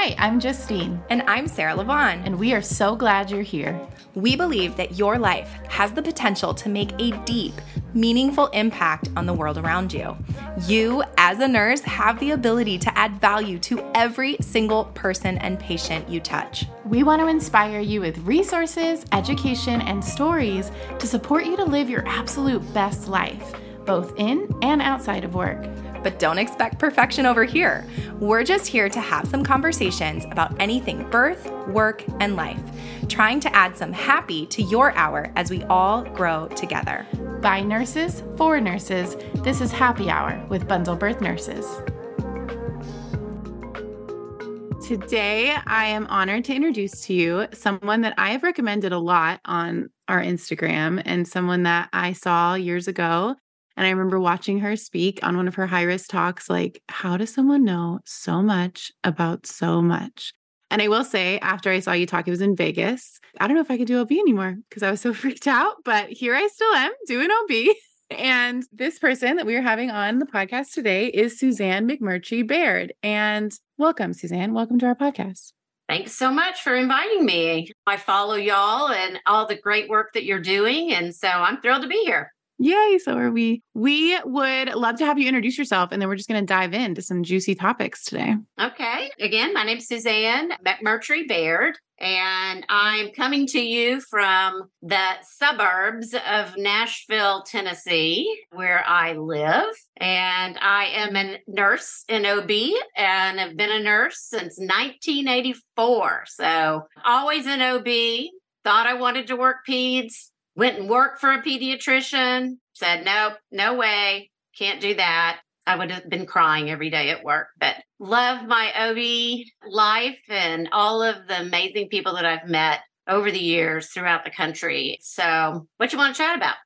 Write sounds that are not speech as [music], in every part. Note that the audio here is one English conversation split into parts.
Hi, I'm Justine. And I'm Sarah Lavonne. And we are so glad you're here. We believe that your life has the potential to make a deep, meaningful impact on the world around you. You, as a nurse, have the ability to add value to every single person and patient you touch. We want to inspire you with resources, education, and stories to support you to live your absolute best life, both in and outside of work but don't expect perfection over here. We're just here to have some conversations about anything birth, work, and life, trying to add some happy to your hour as we all grow together. By nurses, for nurses, this is Happy Hour with Bundle Birth Nurses. Today, I am honored to introduce to you someone that I have recommended a lot on our Instagram and someone that I saw years ago and I remember watching her speak on one of her high risk talks like, how does someone know so much about so much? And I will say, after I saw you talk, it was in Vegas. I don't know if I could do OB anymore because I was so [laughs] freaked out, but here I still am doing OB. And this person that we are having on the podcast today is Suzanne McMurtry Baird. And welcome, Suzanne. Welcome to our podcast. Thanks so much for inviting me. I follow y'all and all the great work that you're doing. And so I'm thrilled to be here. Yay, so are we. We would love to have you introduce yourself and then we're just going to dive into some juicy topics today. Okay. Again, my name is Suzanne McMurtry Baird, and I'm coming to you from the suburbs of Nashville, Tennessee, where I live. And I am a nurse in OB and have been a nurse since 1984. So always in OB, thought I wanted to work peds went and worked for a pediatrician, said, nope, no way, can't do that. I would have been crying every day at work, but love my OB life and all of the amazing people that I've met over the years throughout the country. So, what you want to chat about?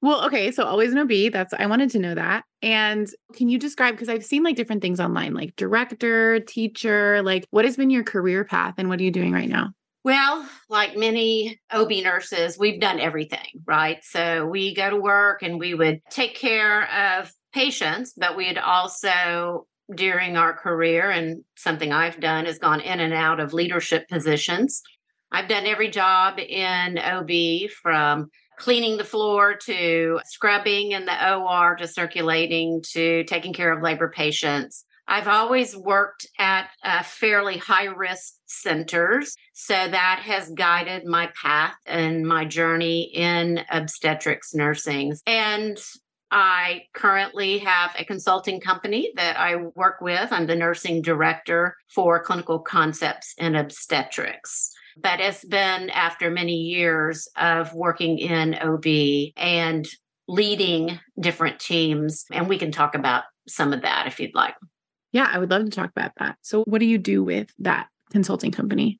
Well, okay, so always an OB. That's I wanted to know that. And can you describe because I've seen like different things online, like director, teacher, like what has been your career path and what are you doing right now? Well, like many OB nurses, we've done everything, right? So we go to work and we would take care of patients, but we'd also, during our career, and something I've done is gone in and out of leadership positions. I've done every job in OB from cleaning the floor to scrubbing in the OR to circulating to taking care of labor patients. I've always worked at uh, fairly high risk centers. So that has guided my path and my journey in obstetrics nursing. And I currently have a consulting company that I work with. I'm the nursing director for clinical concepts in obstetrics. But it's been after many years of working in OB and leading different teams. And we can talk about some of that if you'd like. Yeah, I would love to talk about that. So, what do you do with that consulting company?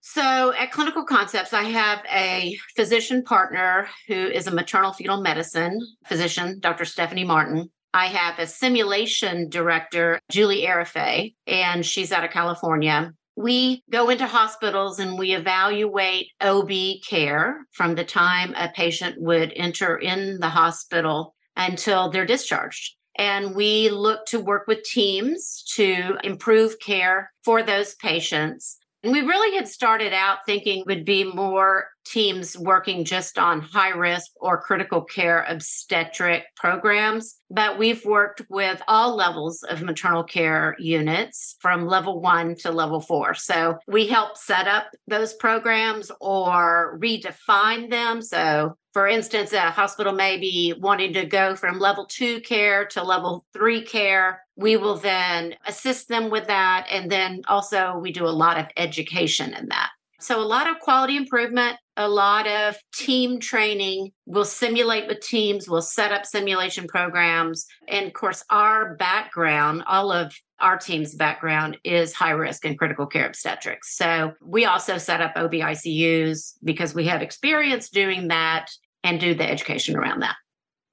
So, at Clinical Concepts, I have a physician partner who is a maternal fetal medicine physician, Dr. Stephanie Martin. I have a simulation director, Julie Arafeh, and she's out of California. We go into hospitals and we evaluate OB care from the time a patient would enter in the hospital until they're discharged and we look to work with teams to improve care for those patients. And we really had started out thinking would be more teams working just on high risk or critical care obstetric programs. But we've worked with all levels of maternal care units from level one to level four. So we help set up those programs or redefine them. So for instance, a hospital may be wanting to go from level two care to level three care. We will then assist them with that. And then also, we do a lot of education in that. So, a lot of quality improvement, a lot of team training. We'll simulate with teams, we'll set up simulation programs. And of course, our background, all of our team's background is high risk and critical care obstetrics. So, we also set up OB ICUs because we have experience doing that and do the education around that.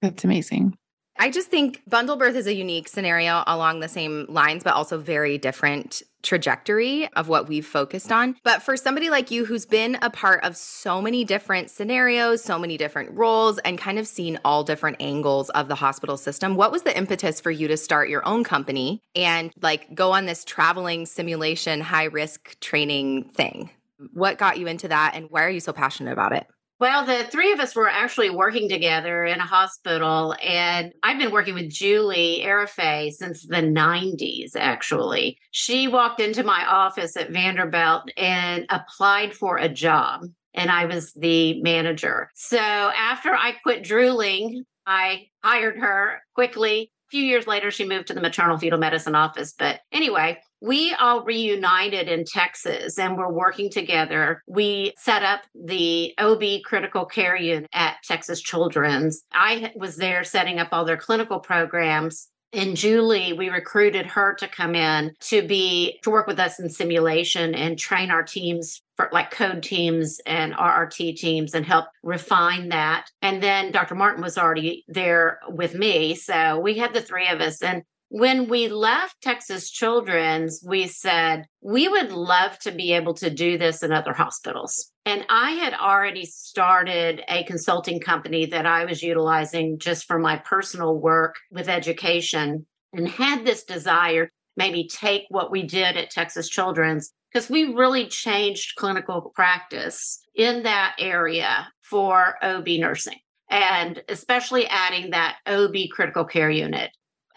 That's amazing. I just think bundle birth is a unique scenario along the same lines, but also very different trajectory of what we've focused on. But for somebody like you who's been a part of so many different scenarios, so many different roles, and kind of seen all different angles of the hospital system, what was the impetus for you to start your own company and like go on this traveling simulation high risk training thing? What got you into that and why are you so passionate about it? Well, the three of us were actually working together in a hospital, and I've been working with Julie Arafeh since the 90s, actually. She walked into my office at Vanderbilt and applied for a job, and I was the manager. So after I quit drooling, I hired her quickly. A few years later, she moved to the maternal fetal medicine office. But anyway, we all reunited in Texas and we're working together. We set up the OB critical care unit at Texas Children's. I was there setting up all their clinical programs. And Julie, we recruited her to come in to be to work with us in simulation and train our teams for like code teams and RRT teams and help refine that. And then Dr. Martin was already there with me. So we had the three of us. And when we left Texas Children's, we said, we would love to be able to do this in other hospitals. And I had already started a consulting company that I was utilizing just for my personal work with education and had this desire maybe take what we did at Texas Children's because we really changed clinical practice in that area for OB nursing and especially adding that OB critical care unit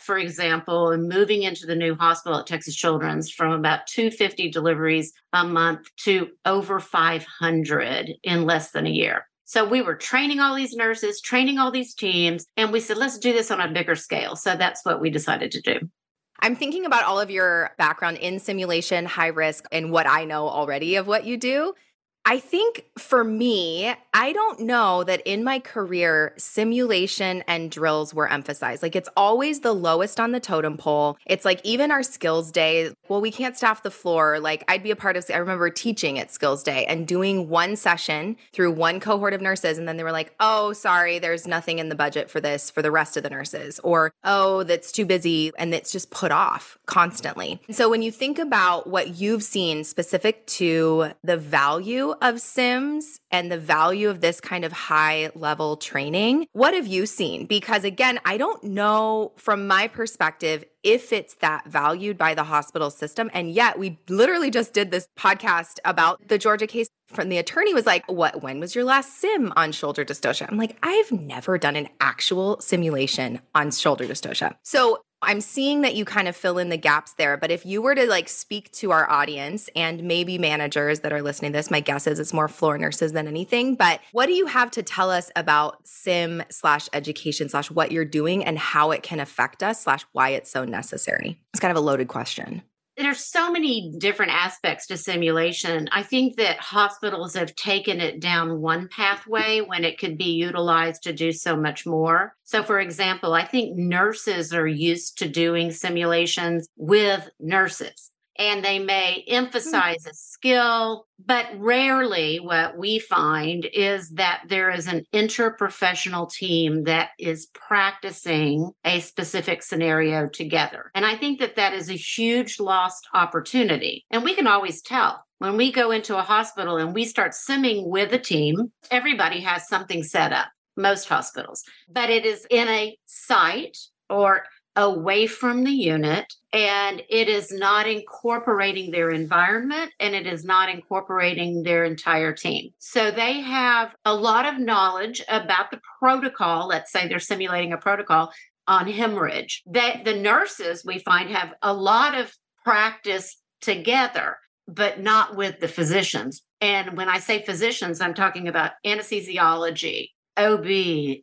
for example, moving into the new hospital at Texas Children's from about 250 deliveries a month to over 500 in less than a year. So we were training all these nurses, training all these teams, and we said, let's do this on a bigger scale. So that's what we decided to do. I'm thinking about all of your background in simulation, high risk, and what I know already of what you do. I think for me, I don't know that in my career, simulation and drills were emphasized. Like it's always the lowest on the totem pole. It's like even our skills day, well, we can't staff the floor. Like I'd be a part of, I remember teaching at skills day and doing one session through one cohort of nurses. And then they were like, oh, sorry, there's nothing in the budget for this for the rest of the nurses. Or, oh, that's too busy. And it's just put off constantly. So when you think about what you've seen specific to the value of Sims and the value of this kind of high level training. What have you seen? Because again, I don't know from my perspective if it's that valued by the hospital system. And yet we literally just did this podcast about the Georgia case from the attorney was like, What, when was your last sim on shoulder dystocia? I'm like, I've never done an actual simulation on shoulder dystocia. So I'm seeing that you kind of fill in the gaps there, but if you were to like speak to our audience and maybe managers that are listening to this, my guess is it's more floor nurses than anything. But what do you have to tell us about sim slash education slash what you're doing and how it can affect us slash why it's so necessary? It's kind of a loaded question there's so many different aspects to simulation. I think that hospitals have taken it down one pathway when it could be utilized to do so much more. So, for example, I think nurses are used to doing simulations with nurses and they may hmm. emphasize a skill, but rarely what we find is that there is an interprofessional team that is practicing a specific scenario together. And I think that that is a huge lost opportunity. And we can always tell. When we go into a hospital and we start simming with a team, everybody has something set up, most hospitals, but it is in a site or away from the unit and it is not incorporating their environment and it is not incorporating their entire team. So they have a lot of knowledge about the protocol. Let's say they're simulating a protocol on hemorrhage. That the nurses we find have a lot of practice together, but not with the physicians. And when I say physicians, I'm talking about anesthesiology, OB,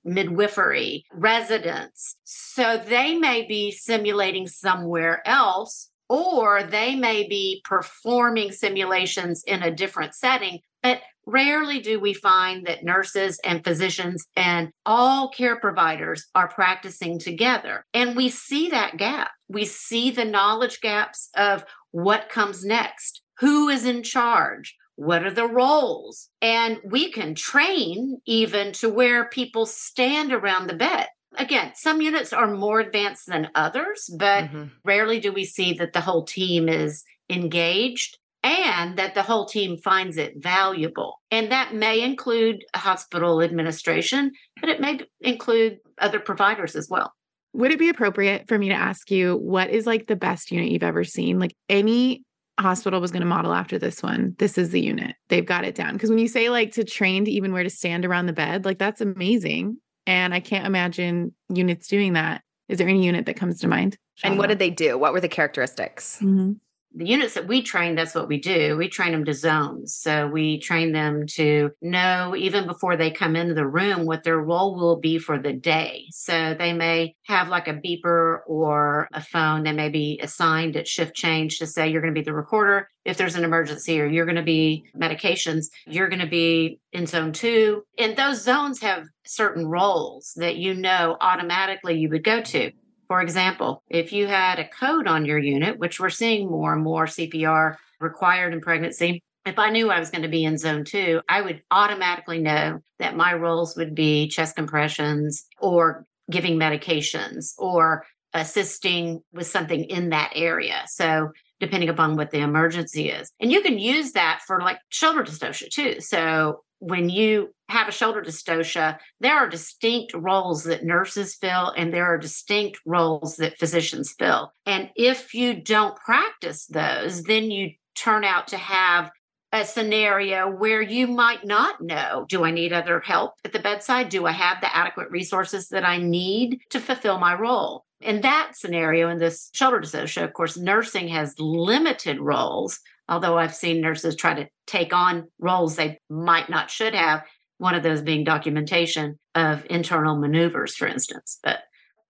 midwifery, residents. So they may be simulating somewhere else, or they may be performing simulations in a different setting. But rarely do we find that nurses and physicians and all care providers are practicing together. And we see that gap. We see the knowledge gaps of what comes next. Who is in charge? What are the roles? And we can train even to where people stand around the bed. Again, some units are more advanced than others, but mm-hmm. rarely do we see that the whole team is engaged and that the whole team finds it valuable. And that may include hospital administration, but it may include other providers as well. Would it be appropriate for me to ask you what is like the best unit you've ever seen? Like any hospital was going to model after this one. This is the unit. They've got it down. Because when you say like to train to even where to stand around the bed, like that's amazing. And I can't imagine units doing that. Is there any unit that comes to mind? And what did they do? What were the characteristics? Mm-hmm the units that we train, that's what we do. We train them to zones. So we train them to know even before they come into the room what their role will be for the day. So they may have like a beeper or a phone. They may be assigned at shift change to say you're going to be the recorder if there's an emergency or you're going to be medications, you're going to be in zone two. And those zones have certain roles that you know automatically you would go to. For example, if you had a code on your unit, which we're seeing more and more CPR required in pregnancy, if I knew I was going to be in zone two, I would automatically know that my roles would be chest compressions or giving medications or assisting with something in that area. So, depending upon what the emergency is. And you can use that for like shoulder dystocia too. So, when you have a shoulder dystocia, there are distinct roles that nurses fill and there are distinct roles that physicians fill. And if you don't practice those, then you turn out to have a scenario where you might not know do I need other help at the bedside? Do I have the adequate resources that I need to fulfill my role? In that scenario, in this shoulder dystocia, of course, nursing has limited roles although I've seen nurses try to take on roles they might not should have, one of those being documentation of internal maneuvers, for instance. But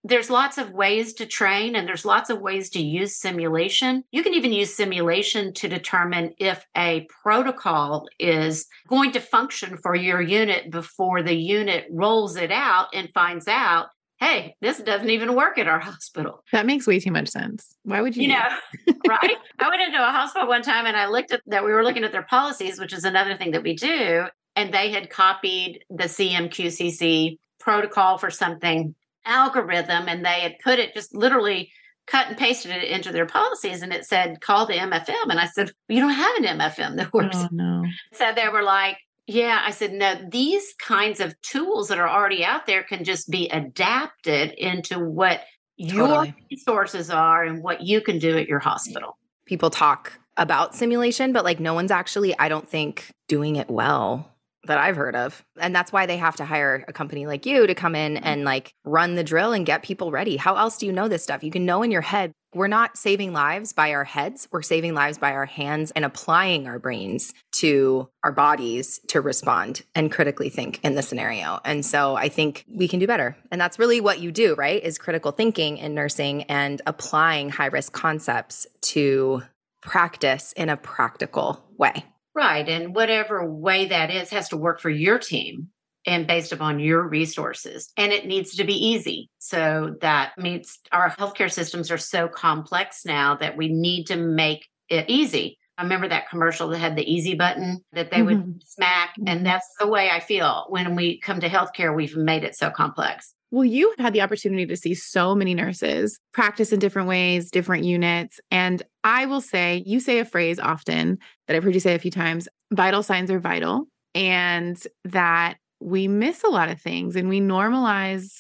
there's lots of ways to train and there's lots of ways to use simulation. You can even use simulation to determine if a protocol is going to function for your unit before the unit rolls it out and finds out hey, this doesn't even work at our hospital. That makes way too much sense. Why would you? You know, [laughs] right? [laughs] I went into a hospital one time and I looked at that. We were looking at their policies, which is another thing that we do. And they had copied the CMQCC protocol for something algorithm and they had put it just literally cut and pasted it into their policies and it said call the MFM and I said you don't have an MFM that works. Oh, no. So they were like yeah, I said, no, these kinds of tools that are already out there can just be adapted into what totally. your resources are and what you can do at your hospital. People talk about simulation, but like no one's actually, I don't think, doing it well that I've heard of. And that's why they have to hire a company like you to come in and like run the drill and get people ready. How else do you know this stuff? You can know in your head. We're not saving lives by our heads, we're saving lives by our hands and applying our brains to our bodies to respond and critically think in the scenario. And so I think we can do better. And that's really what you do, right? Is critical thinking in nursing and applying high risk concepts to practice in a practical way. Right. And whatever way that is has to work for your team and based upon your resources. And it needs to be easy. So that means our healthcare systems are so complex now that we need to make it easy. I remember that commercial that had the easy button that they mm-hmm. would smack. And mm-hmm. that's the way I feel when we come to healthcare, we've made it so complex. Well, you have had the opportunity to see so many nurses practice in different ways, different units. And I will say, you say a phrase often that I've heard you say a few times vital signs are vital, and that we miss a lot of things and we normalize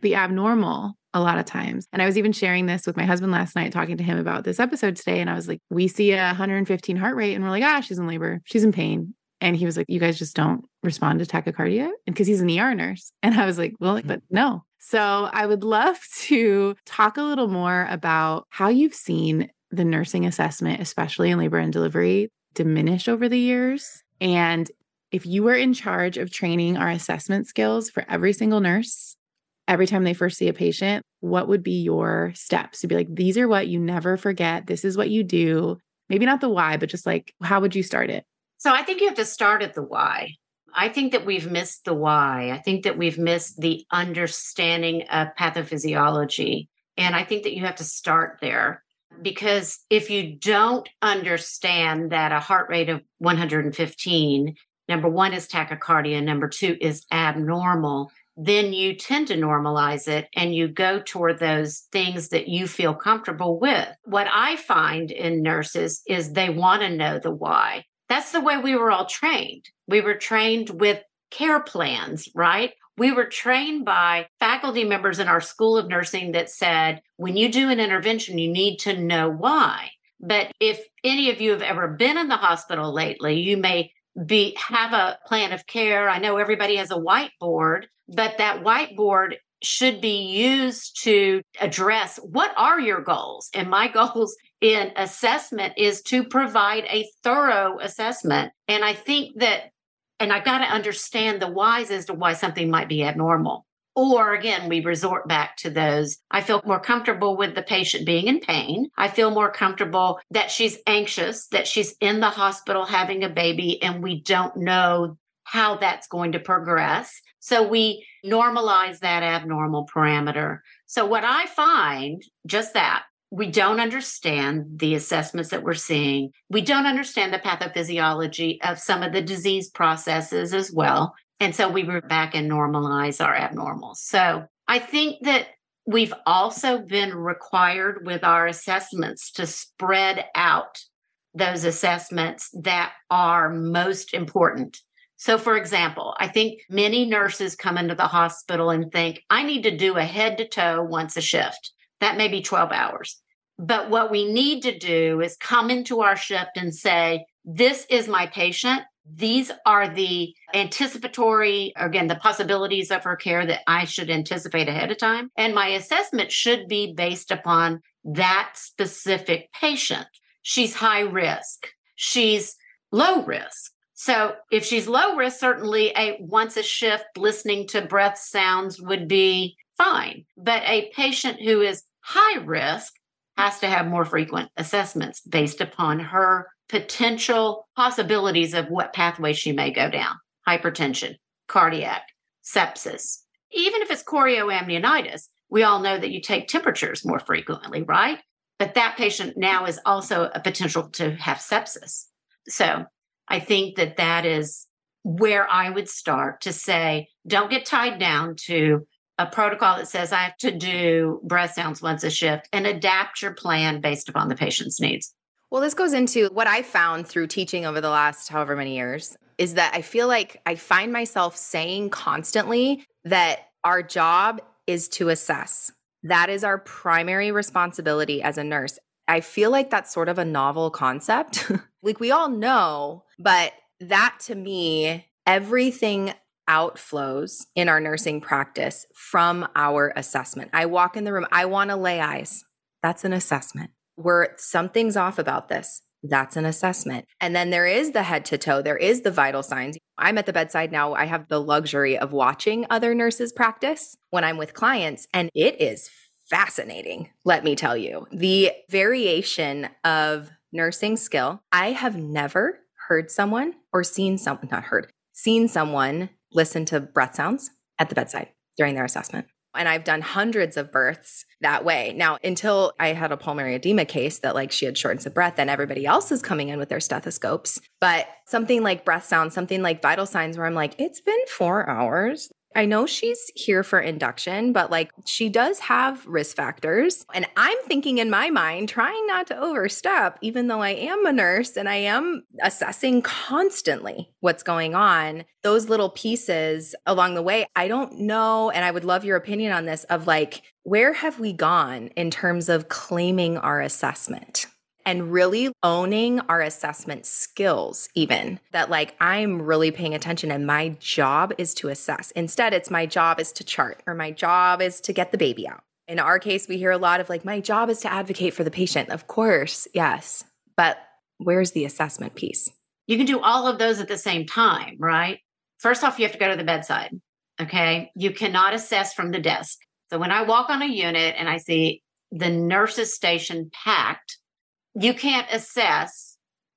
the abnormal a lot of times. And I was even sharing this with my husband last night, talking to him about this episode today. And I was like, we see a 115 heart rate, and we're like, ah, she's in labor, she's in pain. And he was like, You guys just don't respond to tachycardia? And because he's an ER nurse. [laughs] And I was like, Well, but no. So I would love to talk a little more about how you've seen the nursing assessment, especially in labor and delivery, diminish over the years. And if you were in charge of training our assessment skills for every single nurse, every time they first see a patient, what would be your steps to be like, these are what you never forget. This is what you do. Maybe not the why, but just like, how would you start it? So I think you have to start at the why. I think that we've missed the why. I think that we've missed the understanding of pathophysiology. And I think that you have to start there because if you don't understand that a heart rate of 115, number one is tachycardia, number two is abnormal, then you tend to normalize it and you go toward those things that you feel comfortable with. What I find in nurses is they want to know the why. That's the way we were all trained. We were trained with care plans, right? We were trained by faculty members in our School of Nursing that said, when you do an intervention, you need to know why. But if any of you have ever been in the hospital lately, you may be have a plan of care. I know everybody has a whiteboard, but that whiteboard should be used to address what are your goals? And my [laughs] goals in assessment is to provide a thorough assessment. And I think that, and I've got to understand the whys as to why something might be abnormal. Or again, we resort back to those. I feel more comfortable with the patient being in pain. I feel more comfortable that she's anxious, that she's in the hospital having a baby, and we don't know how that's going to progress. So we normalize that abnormal parameter. So what I find, just that, we don't understand the assessments that we're seeing. We don't understand the pathophysiology of some of the disease processes as well. And so we were back and normalize our abnormals. So I think that we've also been required with our assessments to spread out those assessments that are most important. So, for example, I think many nurses come into the hospital and think, I need to do a head to toe once a shift. That may be 12 hours. But what we need to do is come into our shift and say, This is my patient these are the anticipatory, again, the possibilities of her care that I should anticipate ahead of time. And my assessment should be based upon that specific patient. She's high risk, she's low risk. So if she's low risk, certainly a once a shift listening to breath sounds would be fine. But a patient who is high risk has to have more frequent assessments based upon her potential possibilities of what pathway she may go down hypertension, cardiac, sepsis. Even if it's chorioamnionitis, we all know that you take temperatures more frequently, right? But that patient now is also a potential to have sepsis. So I think that that is where I would start to say, don't get tied down to a protocol that says I have to do breath sounds once a shift and adapt your plan based upon the patient's needs. Well, this goes into what I found through teaching over the last however many years is that I feel like I find myself saying constantly that our job is to assess. That is our primary responsibility as a nurse. I feel like that's sort of a novel concept. [laughs] like we all know, but that to me, everything outflows in our nursing practice from our assessment. I walk in the room, I want to lay eyes. That's an assessment where something's off about this. That's an assessment. And then there is the head to toe, there is the vital signs. I'm at the bedside now. I have the luxury of watching other nurses practice when I'm with clients, and it is fascinating, let me tell you. The variation of nursing skill. I have never heard someone or seen someone, not heard, seen someone listen to breath sounds at the bedside during their assessment. And I've done hundreds of births that way. Now, until I had a pulmonary edema case that like she had shortness of breath, then everybody else is coming in with their stethoscopes. But something like breath sounds, something like vital signs where I'm like, it's been four hours. I know she's here for induction, but like she does have risk factors. And I'm thinking in my mind, trying not to overstep, even though I am a nurse and I am assessing constantly what's going on. Those little pieces along the way, I don't know. And I would love your opinion on this of like, where have we gone in terms of claiming our assessment? And really owning our assessment skills, even that like I'm really paying attention and my job is to assess. Instead, it's my job is to chart or my job is to get the baby out. In our case, we hear a lot of like, my job is to advocate for the patient. Of course, yes. But where's the assessment piece? You can do all of those at the same time, right? First off, you have to go to the bedside. Okay. You cannot assess from the desk. So when I walk on a unit and I see the nurses station packed, you can't assess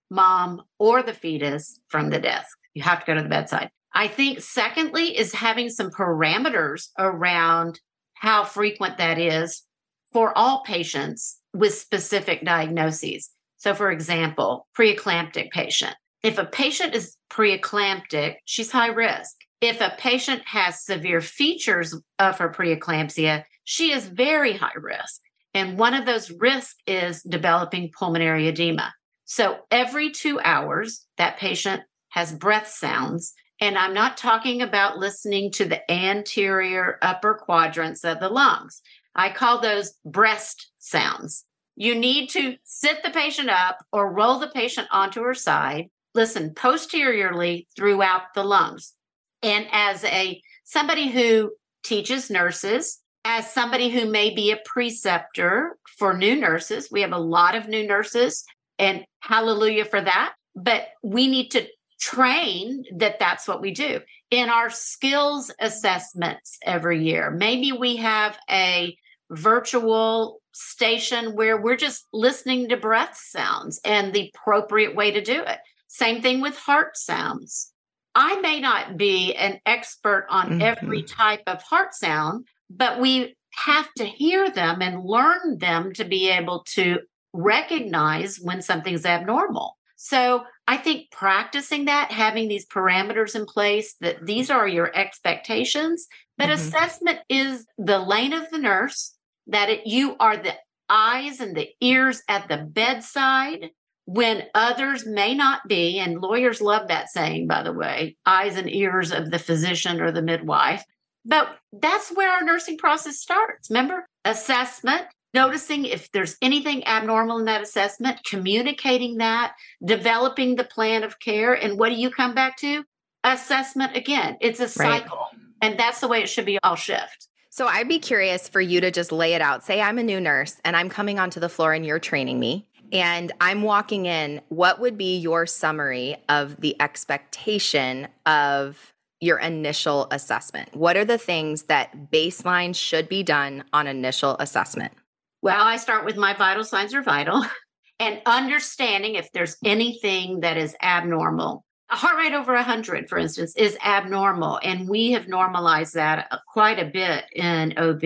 mom or the fetus from the desk. You have to go to the bedside. I think, secondly, is having some parameters around how frequent that is for all patients with specific diagnoses. So, for example, preeclamptic patient. If a patient is preeclamptic, she's high risk. If a patient has severe features of her preeclampsia, she is very high risk. And one of those risks is developing pulmonary edema. So every two hours, that patient has breath sounds. And I'm not talking about listening to the anterior upper quadrants of the lungs. I call those breast sounds. You need to sit the patient up or roll the patient onto her side, listen posteriorly throughout the lungs. And as a somebody who teaches nurses, as somebody who may be a preceptor for new nurses, we have a lot of new nurses and hallelujah for that. But we need to train that that's what we do in our skills assessments every year. Maybe we have a virtual station where we're just listening to breath sounds and the appropriate way to do it. Same thing with heart sounds. I may not be an expert on mm-hmm. every type of heart sound, but we have to hear them and learn them to be able to recognize when something's abnormal. So I think practicing that, having these parameters in place, that these are your expectations, but mm-hmm. assessment is the lane of the nurse, that it, you are the eyes and the ears at the bedside when others may not be. And lawyers love that saying, by the way, eyes and ears of the physician or the midwife. But that's where our nursing process starts. Remember, assessment, noticing if there's anything abnormal in that assessment, communicating that, developing the plan of care. And what do you come back to? Assessment again. It's a cycle. Right. And that's the way it should be all shift. So I'd be curious for you to just lay it out. Say I'm a new nurse and I'm coming onto the floor and you're training me and I'm walking in. What would be your summary of the expectation of your initial assessment? What are the things that baseline should be done on initial assessment? Well, I start with my vital signs are vital [laughs] and understanding if there's anything that is abnormal. A heart rate over 100, for instance, is abnormal. And we have normalized that uh, quite a bit in OB.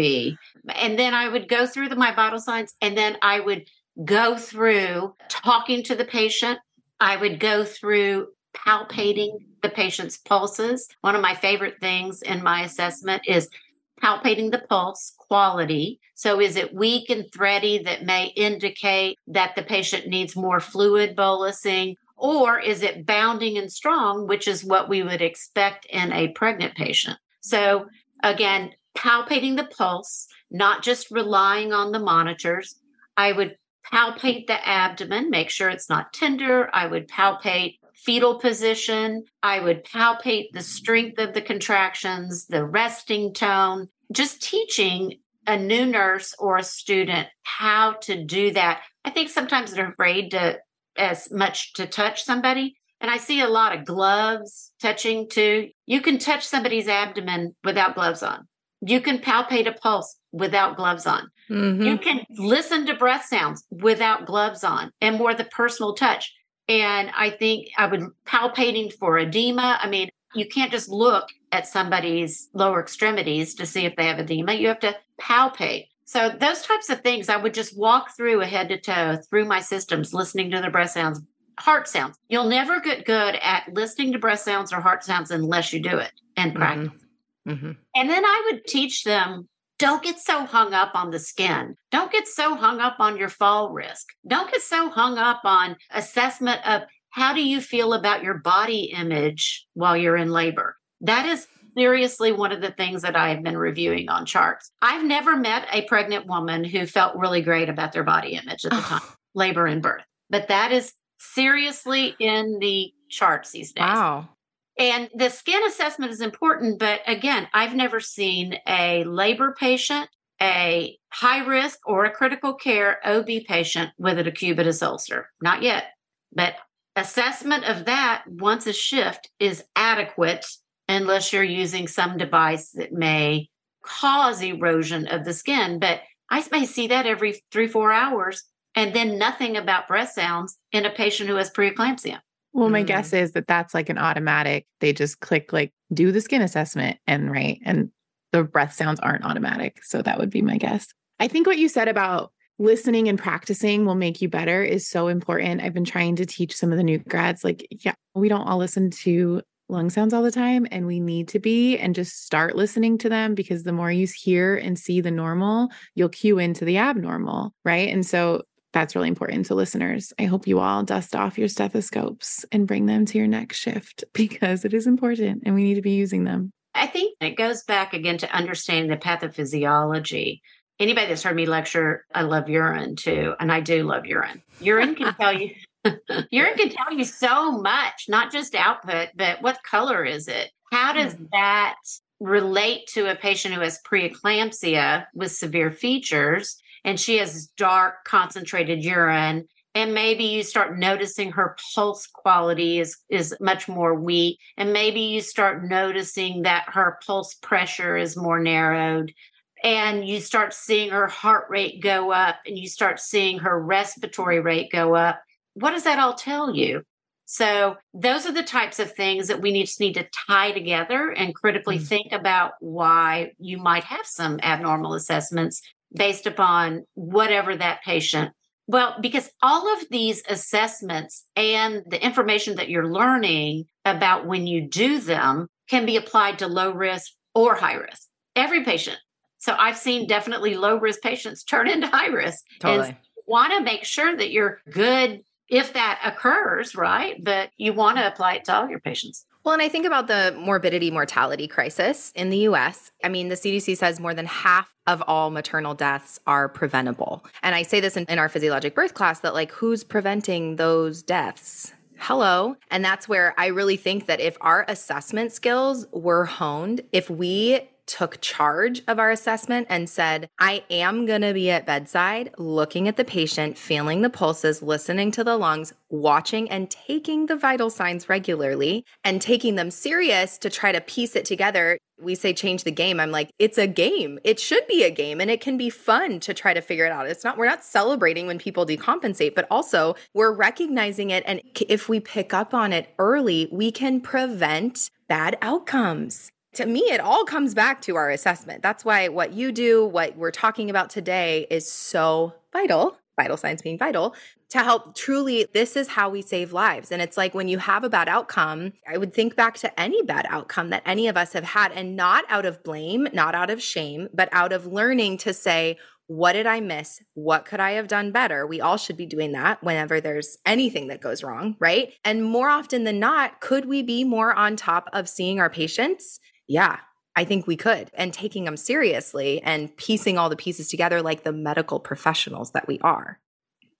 And then I would go through the, my vital signs and then I would go through talking to the patient. I would go through palpating the patient's pulses. One of my favorite things in my assessment is palpating the pulse quality. So, is it weak and thready that may indicate that the patient needs more fluid bolusing? Or is it bounding and strong, which is what we would expect in a pregnant patient? So, again, palpating the pulse, not just relying on the monitors. I would palpate the abdomen, make sure it's not tender. I would palpate fetal position. I would palpate the strength of the contractions, the resting tone, just teaching a new nurse or a student how to do that. I think sometimes they're afraid to as much to touch somebody. And I see a lot of gloves touching too. You can touch somebody's abdomen without gloves on. You can palpate a pulse without gloves on. Mm-hmm. You can listen to breath sounds without gloves on and more the personal touch. And I think I would palpating for edema. I mean, you can't just look at somebody's lower extremities to see if they have edema. You have to palpate. So those types of things, I would just walk through a head to toe through my systems, listening to the breath sounds, heart sounds. You'll never get good at listening to breath sounds or heart sounds unless you do it and mm-hmm. practice. Mm-hmm. Mm-hmm. And then I would teach them don't get so hung up on the skin. Don't get so hung up on your fall risk. Don't get so hung up on assessment of how do you feel about your body image while you're in labor. That is seriously one of the things that I have been reviewing on charts. I've never met a pregnant woman who felt really great about their body image at the time, labor and birth. But that is seriously in the charts these days. Wow. And the skin assessment is important, but again, I've never seen a labor patient, a high risk or a critical care OB patient with a decubitus ulcer. Not yet. But assessment of that once a shift is adequate unless you're using some device that may cause erosion of the skin. But I may see that every three, four hours and then nothing about breath sounds in a patient who has preeclampsia. Well, my mm. guess is that that's like an automatic. They just click like do the skin assessment and right. And the breath sounds aren't automatic. So that would be my guess. I think what you said about listening and practicing will make you better is so important. I've been trying to teach some of the new grads like, yeah, we don't all listen to lung sounds all the time and we need to be and just start listening to them because the more you hear and see the normal, you'll cue into the abnormal, right? And so that's really important to listeners. I hope you all dust off your stethoscopes and bring them to your next shift [laughs] because it is important and we need to be using them. I think it goes back again to understanding the pathophysiology. Anybody that's heard me lecture, I love urine too, and I do love urine. Urine can tell you [laughs] [laughs] urine can tell you so much, not just output, but what color is it? How does mm. that relate to a patient who has preeclampsia with severe features and she has dark concentrated urine and maybe you start noticing her pulse quality is is much more weak and maybe you start noticing that her pulse pressure is more narrowed and you start seeing her heart rate go up and you start seeing her respiratory rate go up what does that all tell you? So those are the types of things that we need, just need to tie together and critically mm-hmm. think about why you might have some abnormal assessments based upon whatever that patient. Well, because all of these assessments and the information that you're learning about when you do them can be applied to low risk or high risk. Every patient. So I've seen definitely low risk patients [laughs] turn into high risk. Totally. And want to make sure that you're good if that occurs, right? But you want to apply it to all your patients. Well, and I think about the morbidity mortality crisis in the US. I mean, the CDC says more than half of all maternal deaths are preventable. And I say this in, in our physiologic birth class that, like, who's preventing those deaths? hello. And that's where I really think that if our assessment skills were honed, if we took charge of our assessment and said, I am going to be at bedside, looking at the patient, feeling the pulses, listening to the lungs, watching and taking the vital signs regularly and taking them serious to try to piece it together. We say change the game. I'm like, it's a game. It should be a game and it can be fun to try to figure it out. It's not, we're not celebrating when people decompensate, but also we're recognizing it. And if we pick up on it early, we can prevent bad outcomes to me, it all comes back to our assessment. That's why what you do, what we're talking about today is so vital, vital signs being vital, to help truly, this is how we save lives. And it's like when you have a bad outcome, I would think back to any bad outcome that any of us have had, and not out of blame, not out of shame, but out of learning to say, what did I miss? What could I have done better? We all should be doing that whenever there's anything that goes wrong, right? And more often than not, could we be more on top of seeing our patients yeah, I think we could. And taking them seriously and piecing all the pieces together like the medical professionals that we are.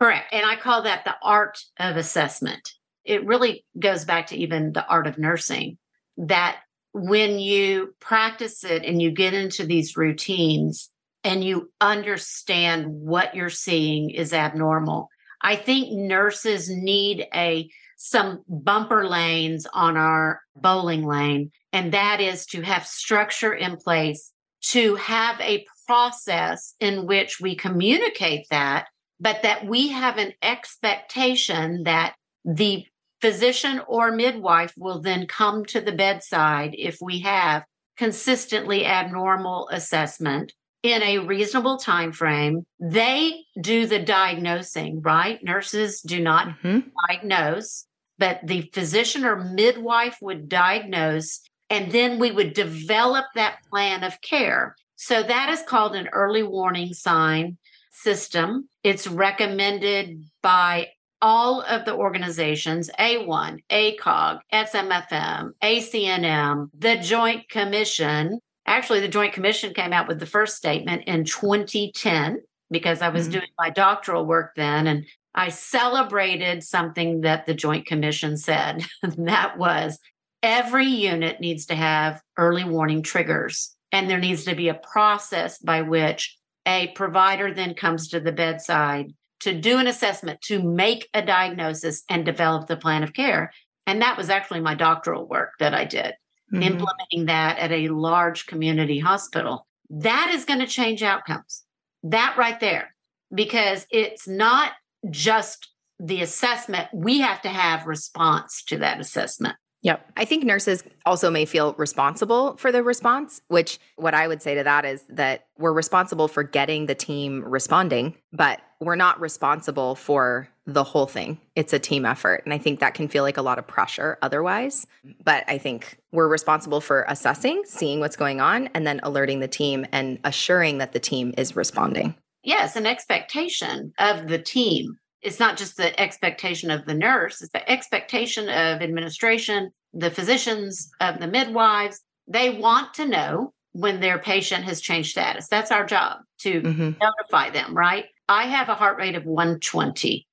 Correct. And I call that the art of assessment. It really goes back to even the art of nursing that when you practice it and you get into these routines and you understand what you're seeing is abnormal, I think nurses need a some bumper lanes on our bowling lane. And that is to have structure in place to have a process in which we communicate that, but that we have an expectation that the physician or midwife will then come to the bedside if we have consistently abnormal assessment in a reasonable time frame they do the diagnosing right? Nurses do not mm-hmm. diagnose but the physician or midwife would diagnose and then we would develop that plan of care. So that is called an early warning sign system. It's recommended by all of the organizations AWHONN, ACOG, SMFM, ACNM, the Joint Commission. Actually, the Joint Commission came out with the first statement in 2010 because I was mm-hmm. doing my doctoral work then. And I celebrated something that the Joint Commission said. [laughs] that was every unit needs to have early warning triggers, and there needs to be a process by which a provider then comes to the bedside to do an assessment, to make a diagnosis, and develop the plan of care. And that was actually my doctoral work that I did, mm-hmm. implementing that at a large community hospital. That is going to change outcomes. That right there, because it's not just the assessment, we have to have response to that assessment. Yep. I think nurses also may feel responsible for the response, which what I would say to that is that we're responsible for getting the team responding, but we're not responsible for the whole thing. It's a team effort. And I think that can feel like a lot of pressure otherwise. But I think we're responsible for assessing, seeing what's going on, and then alerting the team and assuring that the team is responding. Yes, an expectation of the team it's not just the expectation of the nurse, it's the expectation of administration, the physicians, of the midwives. They want to know when their patient has changed status. That's our job to mm-hmm. notify them, right? I have a heart rate of 120.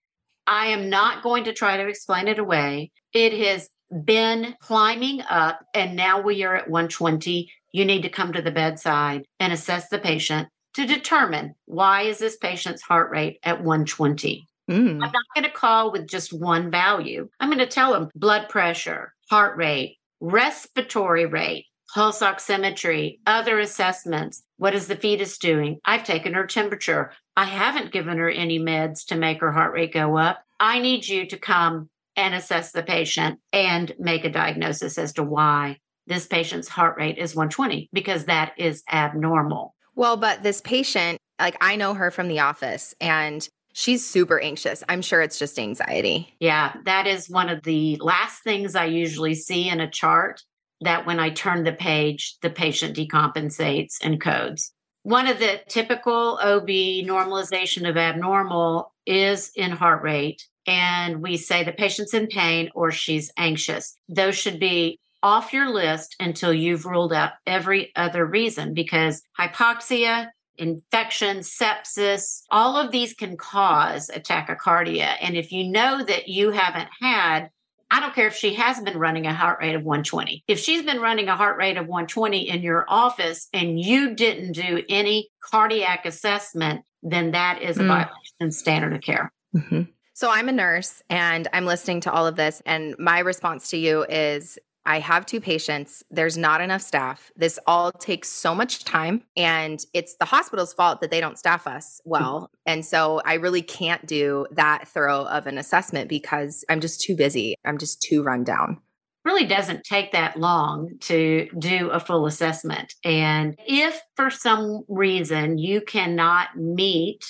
I am not going to try to explain it away. It has been climbing up, and now we are at 120. You need to come to the bedside and assess the patient to determine why is this patient's heart rate at 120 Mm. I'm not going to call with just one value. I'm going to tell them blood pressure, heart rate, respiratory rate, pulse oximetry, other assessments. What is the fetus doing? I've taken her temperature. I haven't given her any meds to make her heart rate go up. I need you to come and assess the patient and make a diagnosis as to why this patient's heart rate is 120 because that is abnormal. Well, but this patient, like I know her from the office and She's super anxious. I'm sure it's just anxiety. Yeah, that is one of the last things I usually see in a chart that when I turn the page, the patient decompensates and codes. One of the typical OB normalization of abnormal is in heart rate. And we say the patient's in pain or she's anxious. Those should be off your list until you've ruled out every other reason because hypoxia, infection, sepsis, all of these can cause a tachycardia. And if you know that you haven't had, I don't care if she has been running a heart rate of 120. If she's been running a heart rate of 120 in your office and you didn't do any cardiac assessment, then that is a mm. violation standard of care. Mm-hmm. So I'm a nurse and I'm listening to all of this. And my response to you is I have two patients. There's not enough staff. This all takes so much time, and it's the hospital's fault that they don't staff us well. Mm-hmm. And so I really can't do that thorough of an assessment because I'm just too busy. I'm just too run down. Really doesn't take that long to do a full assessment. And if for some reason you cannot meet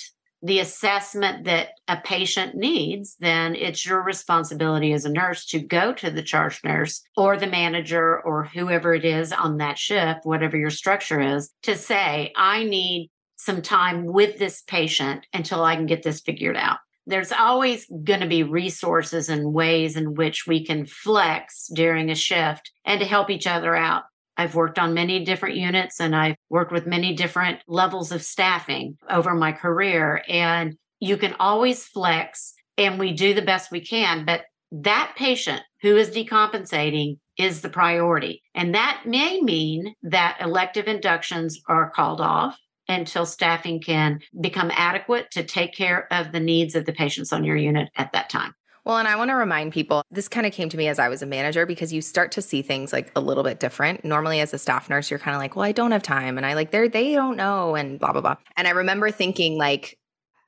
the assessment that a patient needs, then it's your responsibility as a nurse to go to the charge nurse or the manager or whoever it is on that shift, whatever your structure is, to say, I need some time with this patient until I can get this figured out. There's always going to be resources and ways in which we can flex during a shift and to help each other out. I've worked on many different units and I've worked with many different levels of staffing over my career. And you can always flex and we do the best we can. But that patient who is decompensating is the priority. And that may mean that elective inductions are called off until staffing can become adequate to take care of the needs of the patients on your unit at that time. Well, and I want to remind people this kind of came to me as I was a manager because you start to see things like a little bit different. Normally, as a staff nurse, you're kind of like, well, I don't have time. And I like, they're, they don't know, and blah, blah, blah. And I remember thinking, like,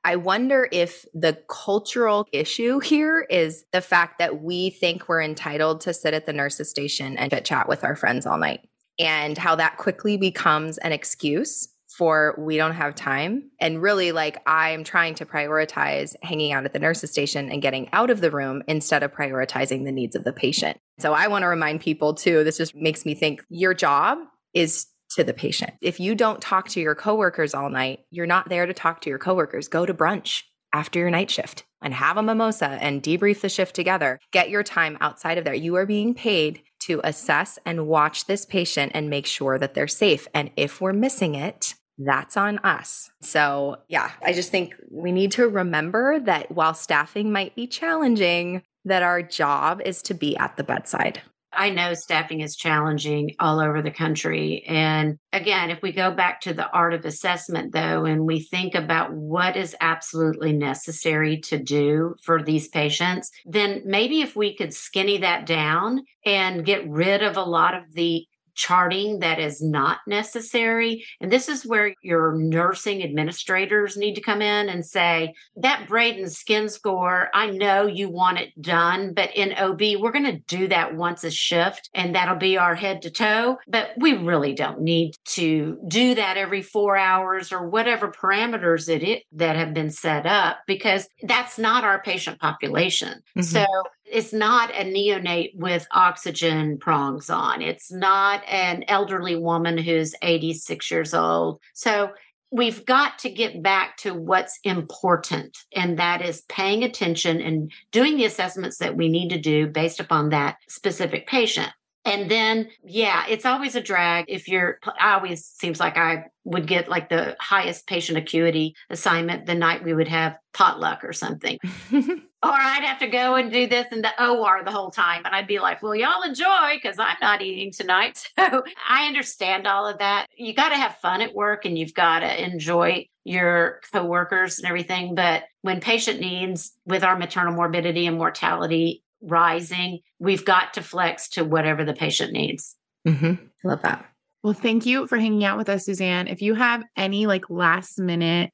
I wonder if the cultural issue [laughs] here is the fact that we think we're entitled to sit at the nurse's station and chit chat with our friends all night, and how that quickly becomes an excuse for we don't have time. And really, like, I'm trying to prioritize hanging out at the nurse's station and getting out of the room instead of prioritizing the needs of the patient. So I want to remind people too, this just makes me think your job is to the patient. If you don't talk to your coworkers all night, you're not there to talk to your coworkers. Go to brunch after your night shift and have a mimosa and debrief the shift together. Get your time outside of there. You are being paid to assess and watch this patient and make sure that they're safe. And if we're missing it, that's on us. So, yeah, I just think we need to remember that while staffing might be challenging, that our job is to be at the bedside. I know staffing is challenging all over the country. And again, if we go back to the art of assessment, though, and we think about what is absolutely necessary to do for these patients, then maybe if we could skinny that down and get rid of a lot of the charting that is not necessary. And this is where your nursing administrators need to come in and say, that Braden skin score, I know you want it done, but in OB, we're going to do that once a shift and that'll be our head to toe. But we really don't need to do that every four hours or whatever parameters it is that have been set up because that's not our patient population. Mm-hmm. So it's not a neonate with oxygen prongs on. It's not an elderly woman who's 86 years old. So we've got to get back to what's important, and that is paying attention and doing the assessments that we need to do based upon that specific patient. And then, yeah, it's always a drag if you're, I always seems like I would get like the highest patient acuity assignment the night we would have potluck or something. [laughs] or I'd have to go and do this in the OR the whole time. And I'd be like, well, y'all enjoy because I'm not eating tonight. [laughs] So I understand all of that. You got to have fun at work and you've got to enjoy your coworkers and everything. But when patient needs with our maternal morbidity and mortality rising, we've got to flex to whatever the patient needs. Mm-hmm. Love that. Well, thank you for hanging out with us, Suzanne. If you have any like last minute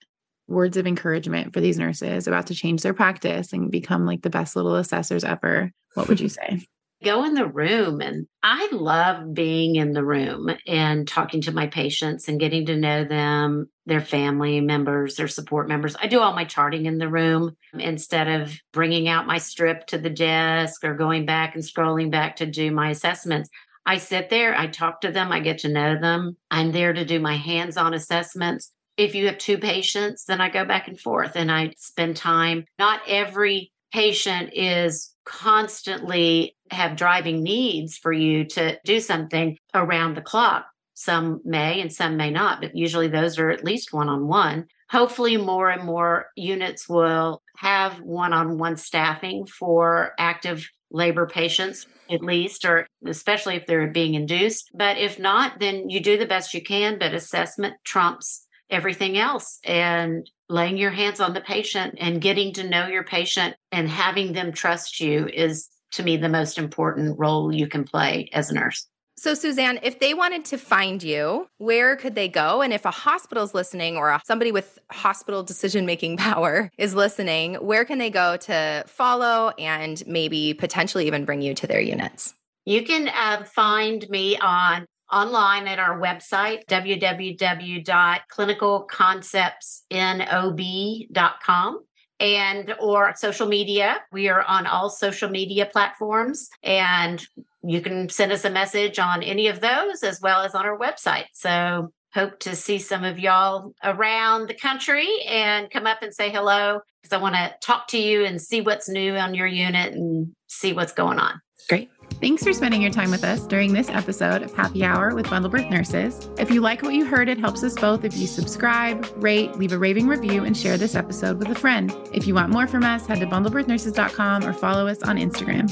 words of encouragement for these nurses about to change their practice and become like the best little assessors ever, what would you [laughs] say? Go in the room. And I love being in the room and talking to my patients and getting to know them, their family members, their support members. I do all my charting in the room instead of bringing out my strip to the desk or going back and scrolling back to do my assessments. I sit there, I talk to them, I get to know them. I'm there to do my hands on assessments. If you have two patients, then I go back and forth and I spend time. Not every patient is constantly have driving needs for you to do something around the clock. Some may and some may not, but usually those are at least one on one. Hopefully, more and more units will have one on one staffing for active labor patients at least, or especially if they're being induced. But if not, then you do the best you can, but assessment trumps everything else. And laying your hands on the patient and getting to know your patient and having them trust you is to me the most important role you can play as a nurse. So, Suzanne, if they wanted to find you, where could they go? And if a hospital's listening or somebody with hospital decision making [laughs] power is listening, where can they go to follow and maybe potentially even bring you to their units? You can uh, find me on online at our website www.clinicalconceptsinob.com and or social media. We are on all social media platforms and you can send us a message on any of those as well as on our website. So hope to see some of y'all around the country and come up and say hello because I want to talk to you and see what's new on your unit and see what's going on. Great. Thanks for spending your time with us during this episode of Happy Hour with Bundle Birth Nurses. If you like what you heard, it helps us both if you subscribe, rate, leave a raving review, and share this episode with a friend. If you want more from us, head to bundlebirthnurses.com or follow us on Instagram.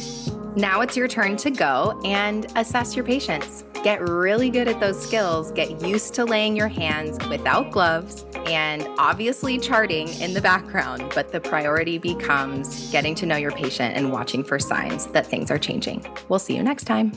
Now it's your turn to go and assess your patients. Get really good at those skills, get used to laying your hands without gloves, and obviously charting in the background. But the priority becomes getting to know your patient and watching for signs that things are changing. We'll see you next time.